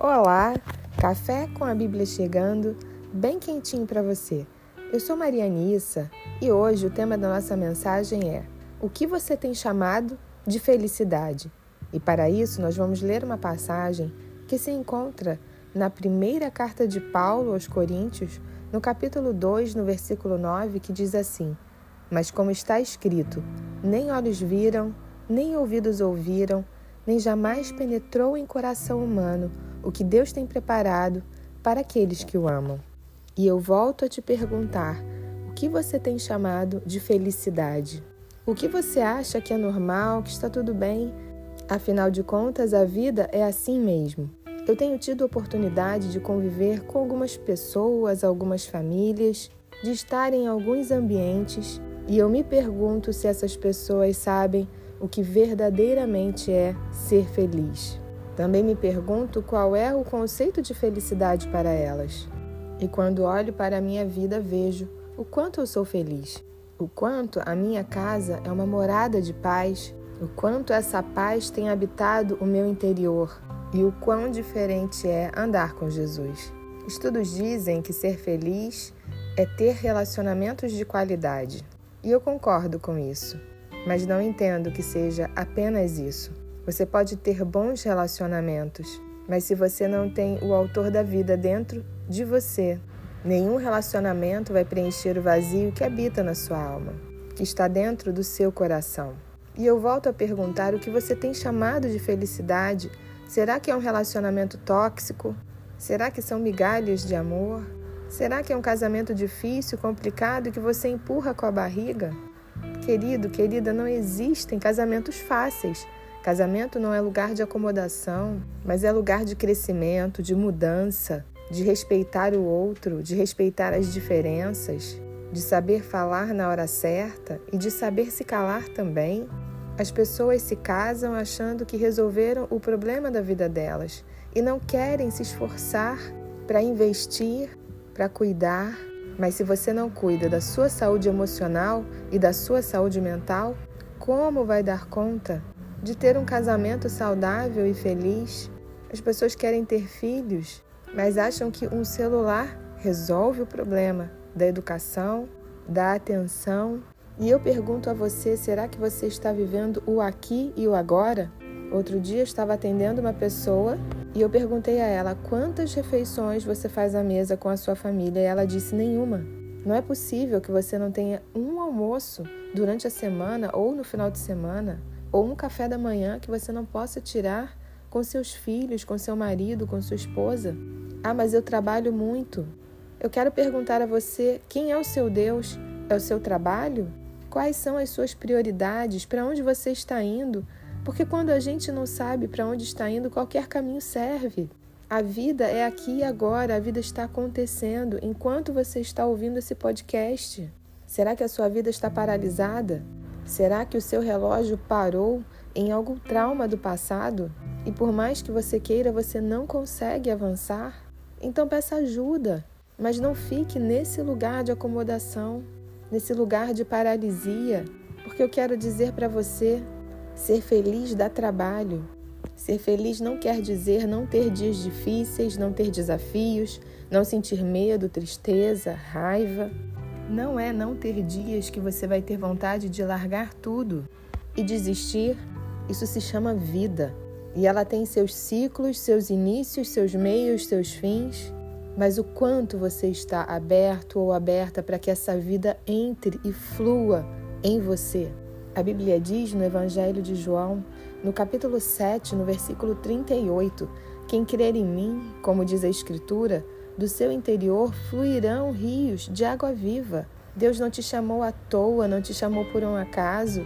Olá, café com a Bíblia chegando, bem quentinho para você. Eu sou Maria Anissa e hoje o tema da nossa mensagem é: O que você tem chamado de felicidade? E para isso nós vamos ler uma passagem que se encontra na primeira carta de Paulo aos Coríntios, no capítulo 2, no versículo 9, que diz assim: Mas como está escrito, nem olhos viram, nem ouvidos ouviram, nem jamais penetrou em coração humano o que Deus tem preparado para aqueles que o amam. E eu volto a te perguntar: o que você tem chamado de felicidade? O que você acha que é normal, que está tudo bem? Afinal de contas, a vida é assim mesmo. Eu tenho tido oportunidade de conviver com algumas pessoas, algumas famílias, de estar em alguns ambientes, e eu me pergunto se essas pessoas sabem o que verdadeiramente é ser feliz. Também me pergunto qual é o conceito de felicidade para elas. E quando olho para a minha vida, vejo o quanto eu sou feliz, o quanto a minha casa é uma morada de paz, o quanto essa paz tem habitado o meu interior e o quão diferente é andar com Jesus. Estudos dizem que ser feliz é ter relacionamentos de qualidade. E eu concordo com isso, mas não entendo que seja apenas isso. Você pode ter bons relacionamentos, mas se você não tem o autor da vida dentro de você, nenhum relacionamento vai preencher o vazio que habita na sua alma, que está dentro do seu coração. E eu volto a perguntar o que você tem chamado de felicidade. Será que é um relacionamento tóxico? Será que são migalhas de amor? Será que é um casamento difícil, complicado que você empurra com a barriga? Querido, querida, não existem casamentos fáceis. Casamento não é lugar de acomodação, mas é lugar de crescimento, de mudança, de respeitar o outro, de respeitar as diferenças, de saber falar na hora certa e de saber se calar também. As pessoas se casam achando que resolveram o problema da vida delas e não querem se esforçar para investir, para cuidar. Mas se você não cuida da sua saúde emocional e da sua saúde mental, como vai dar conta de ter um casamento saudável e feliz. As pessoas querem ter filhos, mas acham que um celular resolve o problema da educação, da atenção. E eu pergunto a você: será que você está vivendo o aqui e o agora? Outro dia eu estava atendendo uma pessoa e eu perguntei a ela quantas refeições você faz à mesa com a sua família e ela disse nenhuma. Não é possível que você não tenha um almoço durante a semana ou no final de semana ou um café da manhã que você não possa tirar com seus filhos, com seu marido, com sua esposa. Ah, mas eu trabalho muito. Eu quero perguntar a você: quem é o seu Deus? É o seu trabalho? Quais são as suas prioridades? Para onde você está indo? Porque quando a gente não sabe para onde está indo, qualquer caminho serve. A vida é aqui e agora, a vida está acontecendo enquanto você está ouvindo esse podcast. Será que a sua vida está paralisada? Será que o seu relógio parou em algum trauma do passado e por mais que você queira, você não consegue avançar? Então peça ajuda, mas não fique nesse lugar de acomodação, nesse lugar de paralisia, porque eu quero dizer para você: ser feliz dá trabalho. Ser feliz não quer dizer não ter dias difíceis, não ter desafios, não sentir medo, tristeza, raiva. Não é não ter dias que você vai ter vontade de largar tudo e desistir. Isso se chama vida. E ela tem seus ciclos, seus inícios, seus meios, seus fins. Mas o quanto você está aberto ou aberta para que essa vida entre e flua em você. A Bíblia diz no Evangelho de João, no capítulo 7, no versículo 38, quem crer em mim, como diz a Escritura, do seu interior fluirão rios de água viva. Deus não te chamou à toa, não te chamou por um acaso.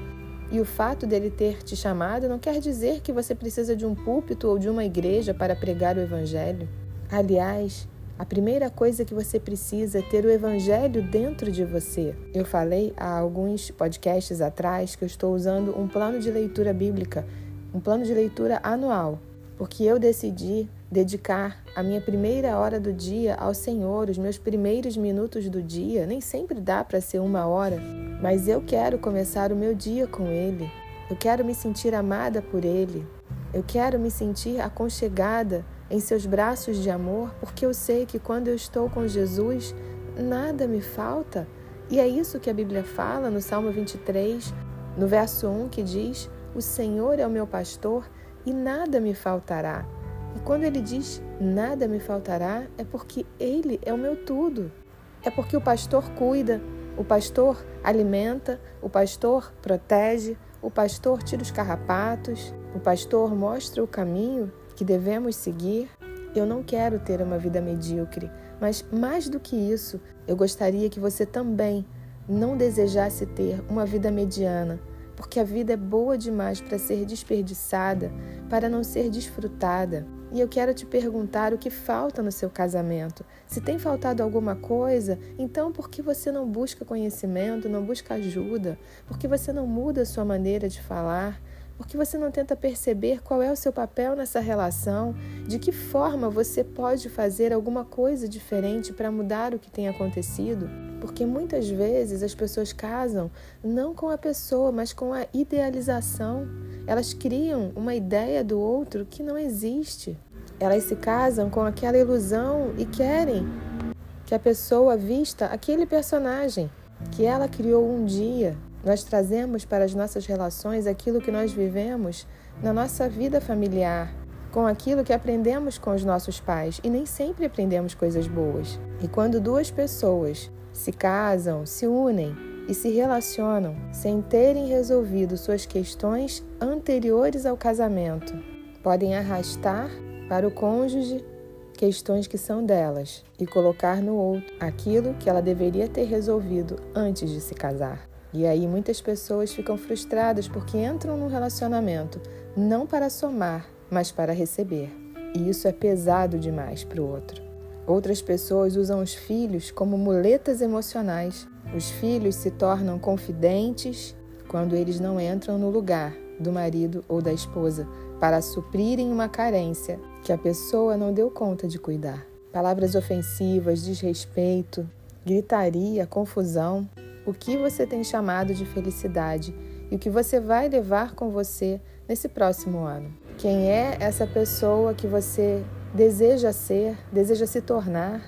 E o fato dele ter te chamado não quer dizer que você precisa de um púlpito ou de uma igreja para pregar o Evangelho. Aliás, a primeira coisa que você precisa é ter o Evangelho dentro de você. Eu falei há alguns podcasts atrás que eu estou usando um plano de leitura bíblica, um plano de leitura anual, porque eu decidi dedicar a minha primeira hora do dia ao Senhor, os meus primeiros minutos do dia. Nem sempre dá para ser uma hora, mas eu quero começar o meu dia com Ele. Eu quero me sentir amada por Ele. Eu quero me sentir aconchegada em seus braços de amor, porque eu sei que quando eu estou com Jesus, nada me falta. E é isso que a Bíblia fala no Salmo 23, no verso 1, que diz: O Senhor é o meu pastor e nada me faltará. E quando ele diz nada me faltará, é porque ele é o meu tudo. É porque o pastor cuida, o pastor alimenta, o pastor protege, o pastor tira os carrapatos, o pastor mostra o caminho que devemos seguir. Eu não quero ter uma vida medíocre, mas mais do que isso, eu gostaria que você também não desejasse ter uma vida mediana, porque a vida é boa demais para ser desperdiçada, para não ser desfrutada. E eu quero te perguntar o que falta no seu casamento. Se tem faltado alguma coisa, então por que você não busca conhecimento, não busca ajuda? Por que você não muda a sua maneira de falar? Por que você não tenta perceber qual é o seu papel nessa relação? De que forma você pode fazer alguma coisa diferente para mudar o que tem acontecido? Porque muitas vezes as pessoas casam não com a pessoa, mas com a idealização. Elas criam uma ideia do outro que não existe. Elas se casam com aquela ilusão e querem que a pessoa vista aquele personagem que ela criou um dia. Nós trazemos para as nossas relações aquilo que nós vivemos na nossa vida familiar, com aquilo que aprendemos com os nossos pais e nem sempre aprendemos coisas boas. E quando duas pessoas se casam, se unem e se relacionam sem terem resolvido suas questões anteriores ao casamento. Podem arrastar para o cônjuge questões que são delas e colocar no outro aquilo que ela deveria ter resolvido antes de se casar. E aí muitas pessoas ficam frustradas porque entram num relacionamento não para somar, mas para receber. E isso é pesado demais para o outro. Outras pessoas usam os filhos como muletas emocionais os filhos se tornam confidentes quando eles não entram no lugar do marido ou da esposa para suprirem uma carência que a pessoa não deu conta de cuidar. Palavras ofensivas, desrespeito, gritaria, confusão. O que você tem chamado de felicidade e o que você vai levar com você nesse próximo ano? Quem é essa pessoa que você deseja ser, deseja se tornar?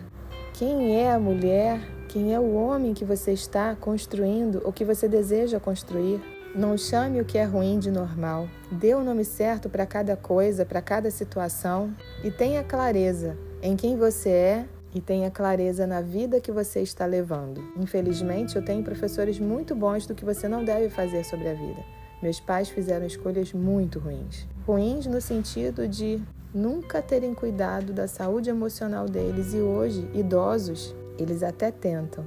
Quem é a mulher quem é o homem que você está construindo ou que você deseja construir? Não chame o que é ruim de normal. Dê o nome certo para cada coisa, para cada situação e tenha clareza em quem você é e tenha clareza na vida que você está levando. Infelizmente, eu tenho professores muito bons do que você não deve fazer sobre a vida. Meus pais fizeram escolhas muito ruins. Ruins no sentido de nunca terem cuidado da saúde emocional deles e hoje, idosos, eles até tentam,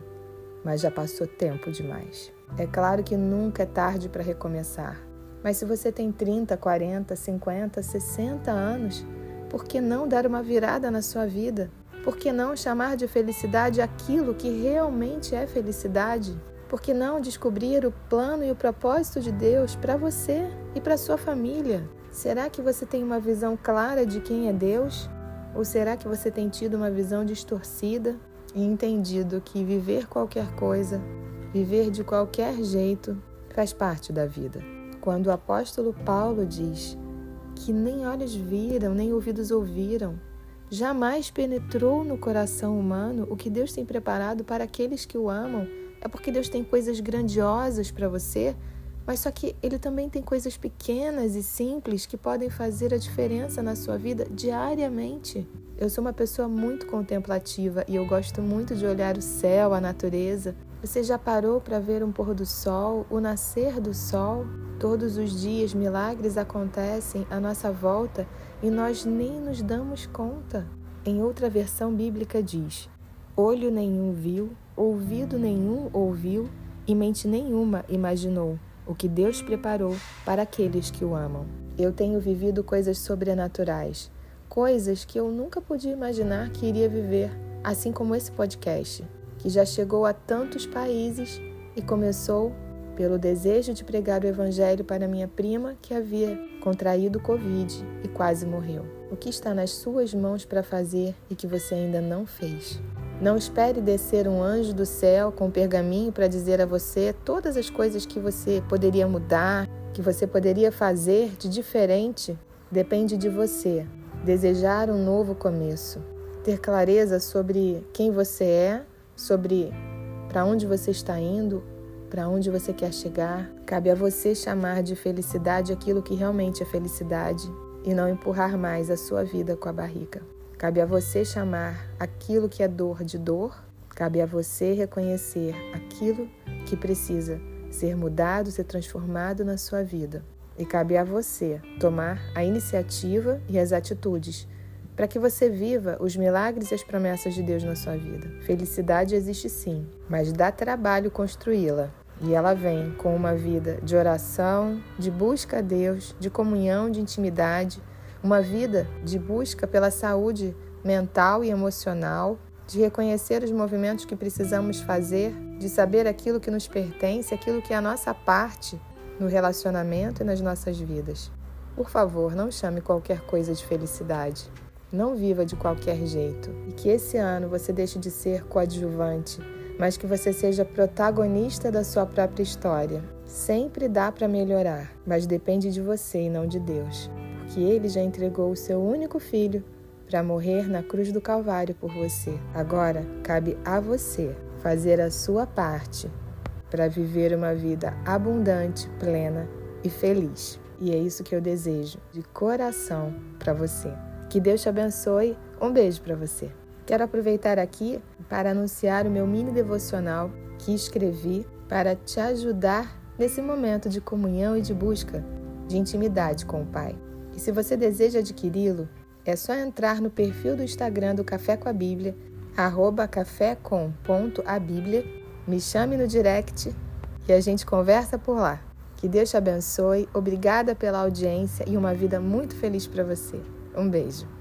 mas já passou tempo demais. É claro que nunca é tarde para recomeçar, mas se você tem 30, 40, 50, 60 anos, por que não dar uma virada na sua vida? Por que não chamar de felicidade aquilo que realmente é felicidade? Por que não descobrir o plano e o propósito de Deus para você e para sua família? Será que você tem uma visão clara de quem é Deus? Ou será que você tem tido uma visão distorcida? E entendido que viver qualquer coisa, viver de qualquer jeito, faz parte da vida. Quando o apóstolo Paulo diz que nem olhos viram, nem ouvidos ouviram, jamais penetrou no coração humano o que Deus tem preparado para aqueles que o amam, é porque Deus tem coisas grandiosas para você, mas só que Ele também tem coisas pequenas e simples que podem fazer a diferença na sua vida diariamente. Eu sou uma pessoa muito contemplativa e eu gosto muito de olhar o céu, a natureza. Você já parou para ver um pôr do sol, o nascer do sol? Todos os dias milagres acontecem à nossa volta e nós nem nos damos conta. Em outra versão bíblica diz: Olho nenhum viu, ouvido nenhum ouviu e mente nenhuma imaginou o que Deus preparou para aqueles que o amam. Eu tenho vivido coisas sobrenaturais coisas que eu nunca podia imaginar que iria viver, assim como esse podcast, que já chegou a tantos países e começou pelo desejo de pregar o Evangelho para minha prima que havia contraído Covid e quase morreu. O que está nas suas mãos para fazer e que você ainda não fez? Não espere descer um anjo do céu com um pergaminho para dizer a você todas as coisas que você poderia mudar, que você poderia fazer de diferente. Depende de você desejar um novo começo, ter clareza sobre quem você é, sobre para onde você está indo, para onde você quer chegar. Cabe a você chamar de felicidade aquilo que realmente é felicidade e não empurrar mais a sua vida com a barriga. Cabe a você chamar aquilo que é dor de dor. Cabe a você reconhecer aquilo que precisa ser mudado, ser transformado na sua vida. E cabe a você tomar a iniciativa e as atitudes para que você viva os milagres e as promessas de Deus na sua vida. Felicidade existe sim, mas dá trabalho construí-la. E ela vem com uma vida de oração, de busca a Deus, de comunhão, de intimidade, uma vida de busca pela saúde mental e emocional, de reconhecer os movimentos que precisamos fazer, de saber aquilo que nos pertence, aquilo que é a nossa parte no relacionamento e nas nossas vidas. Por favor, não chame qualquer coisa de felicidade. Não viva de qualquer jeito. E que esse ano você deixe de ser coadjuvante, mas que você seja protagonista da sua própria história. Sempre dá para melhorar, mas depende de você e não de Deus, porque Ele já entregou o seu único filho para morrer na cruz do Calvário por você. Agora cabe a você fazer a sua parte para viver uma vida abundante, plena e feliz. E é isso que eu desejo de coração para você. Que Deus te abençoe. Um beijo para você. Quero aproveitar aqui para anunciar o meu mini devocional que escrevi para te ajudar nesse momento de comunhão e de busca de intimidade com o Pai. E se você deseja adquiri-lo, é só entrar no perfil do Instagram do Café com a Bíblia, arroba me chame no direct e a gente conversa por lá. Que Deus te abençoe. Obrigada pela audiência e uma vida muito feliz para você. Um beijo.